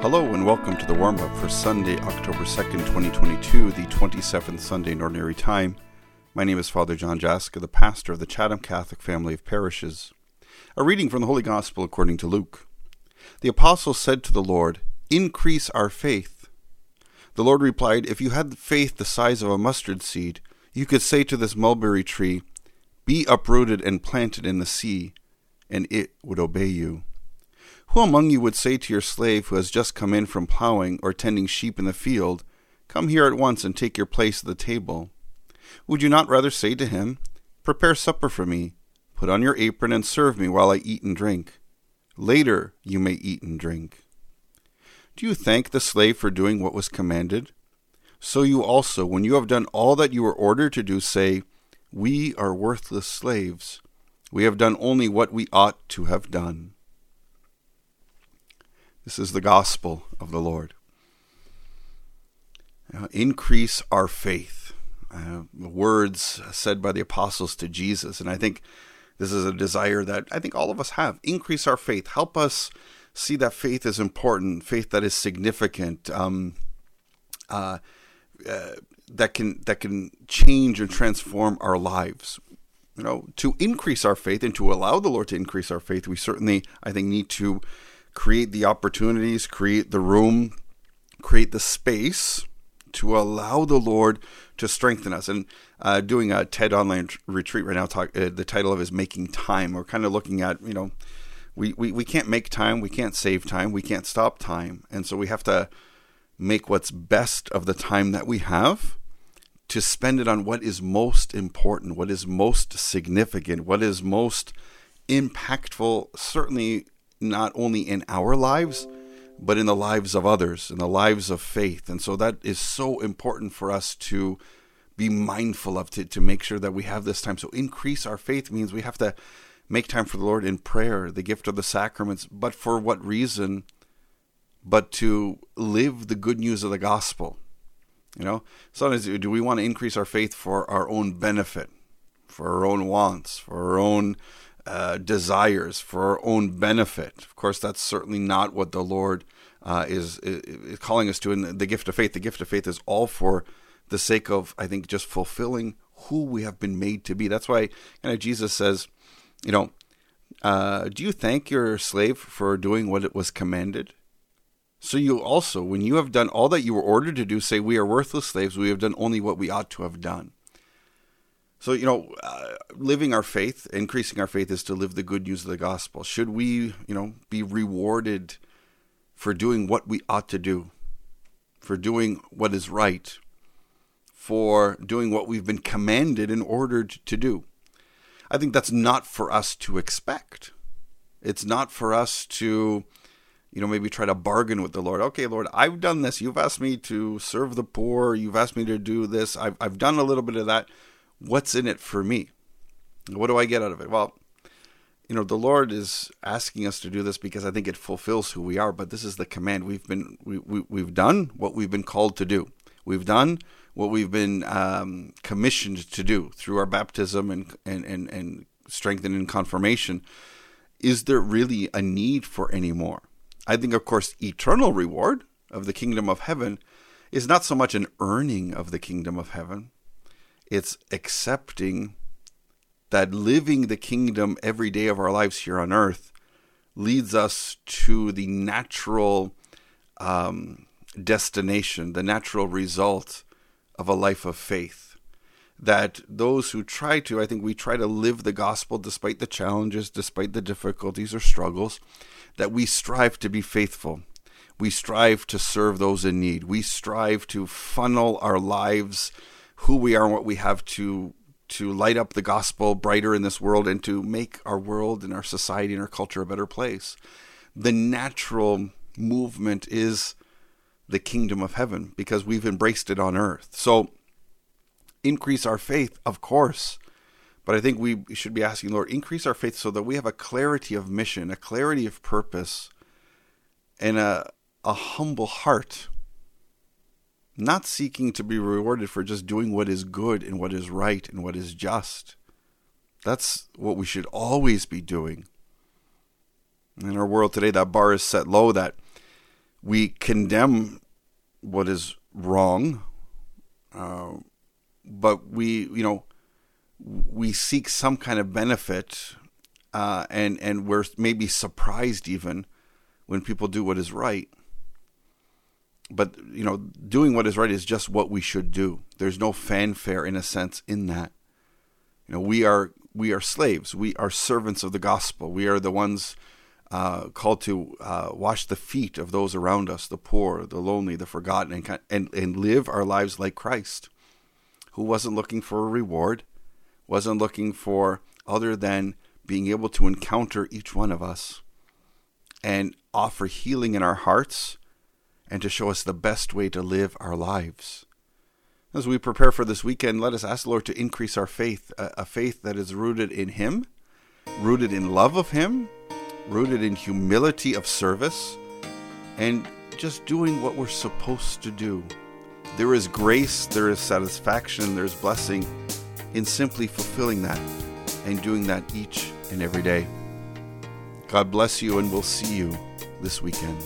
Hello and welcome to the warm up for Sunday, October 2nd, 2022, the 27th Sunday in Ordinary Time. My name is Father John Jaska, the pastor of the Chatham Catholic Family of Parishes. A reading from the Holy Gospel according to Luke. The apostle said to the Lord, Increase our faith. The Lord replied, If you had faith the size of a mustard seed, you could say to this mulberry tree, Be uprooted and planted in the sea, and it would obey you. Who among you would say to your slave who has just come in from plowing or tending sheep in the field, Come here at once and take your place at the table? Would you not rather say to him, Prepare supper for me, put on your apron and serve me while I eat and drink? Later you may eat and drink. Do you thank the slave for doing what was commanded? So you also, when you have done all that you were ordered to do, say, We are worthless slaves. We have done only what we ought to have done. This is the gospel of the Lord. Uh, increase our faith. Uh, words said by the apostles to Jesus. And I think this is a desire that I think all of us have. Increase our faith. Help us see that faith is important, faith that is significant, um, uh, uh, that can that can change and transform our lives. You know, to increase our faith and to allow the Lord to increase our faith, we certainly, I think, need to create the opportunities, create the room, create the space to allow the Lord to strengthen us. And uh, doing a TED online retreat right now, talk, uh, the title of is Making Time. We're kind of looking at, you know, we, we, we can't make time, we can't save time, we can't stop time. And so we have to make what's best of the time that we have to spend it on what is most important, what is most significant, what is most impactful, certainly not only in our lives, but in the lives of others, in the lives of faith. And so that is so important for us to be mindful of, to, to make sure that we have this time. So increase our faith means we have to make time for the Lord in prayer, the gift of the sacraments. But for what reason? But to live the good news of the gospel. You know, sometimes do we want to increase our faith for our own benefit, for our own wants, for our own uh, desires for our own benefit. Of course, that's certainly not what the Lord uh, is, is, calling us to. And the gift of faith, the gift of faith is all for the sake of, I think, just fulfilling who we have been made to be. That's why kind of Jesus says, you know, uh, do you thank your slave for doing what it was commanded? So you also, when you have done all that you were ordered to do, say, We are worthless slaves, we have done only what we ought to have done. So, you know, uh, living our faith, increasing our faith is to live the good news of the gospel. Should we, you know, be rewarded for doing what we ought to do, for doing what is right, for doing what we've been commanded and ordered to do? I think that's not for us to expect. It's not for us to, you know, maybe try to bargain with the Lord. Okay, Lord, I've done this. You've asked me to serve the poor. You've asked me to do this. I've, I've done a little bit of that what's in it for me? What do I get out of it? Well, you know, the Lord is asking us to do this because I think it fulfills who we are. But this is the command we've been we, we we've done what we've been called to do. We've done what we've been um, commissioned to do through our baptism and and and, and strengthening confirmation. Is there really a need for any more? I think, of course, eternal reward of the kingdom of heaven is not so much an earning of the kingdom of heaven, it's accepting that living the kingdom every day of our lives here on earth leads us to the natural um, destination, the natural result of a life of faith. That those who try to, I think we try to live the gospel despite the challenges, despite the difficulties or struggles, that we strive to be faithful. We strive to serve those in need. We strive to funnel our lives who we are and what we have to to light up the gospel brighter in this world and to make our world and our society and our culture a better place. The natural movement is the kingdom of heaven because we've embraced it on earth. So increase our faith, of course. But I think we should be asking, Lord, increase our faith so that we have a clarity of mission, a clarity of purpose, and a, a humble heart not seeking to be rewarded for just doing what is good and what is right and what is just. That's what we should always be doing. In our world today, that bar is set low that we condemn what is wrong, uh, but we, you know, we seek some kind of benefit, uh, and and we're maybe surprised even when people do what is right. But you know, doing what is right is just what we should do. There's no fanfare, in a sense, in that. You know, we are we are slaves. We are servants of the gospel. We are the ones uh, called to uh, wash the feet of those around us, the poor, the lonely, the forgotten, and, and, and live our lives like Christ, who wasn't looking for a reward, wasn't looking for other than being able to encounter each one of us and offer healing in our hearts and to show us the best way to live our lives. As we prepare for this weekend, let us ask the Lord to increase our faith, a, faith that is rooted in Him, rooted in love of Him, rooted in humility of service, and just doing what we're supposed to do. There is grace, there is satisfaction, there's blessing in simply fulfilling that and doing that each and every day. God bless you, and we'll see you this weekend.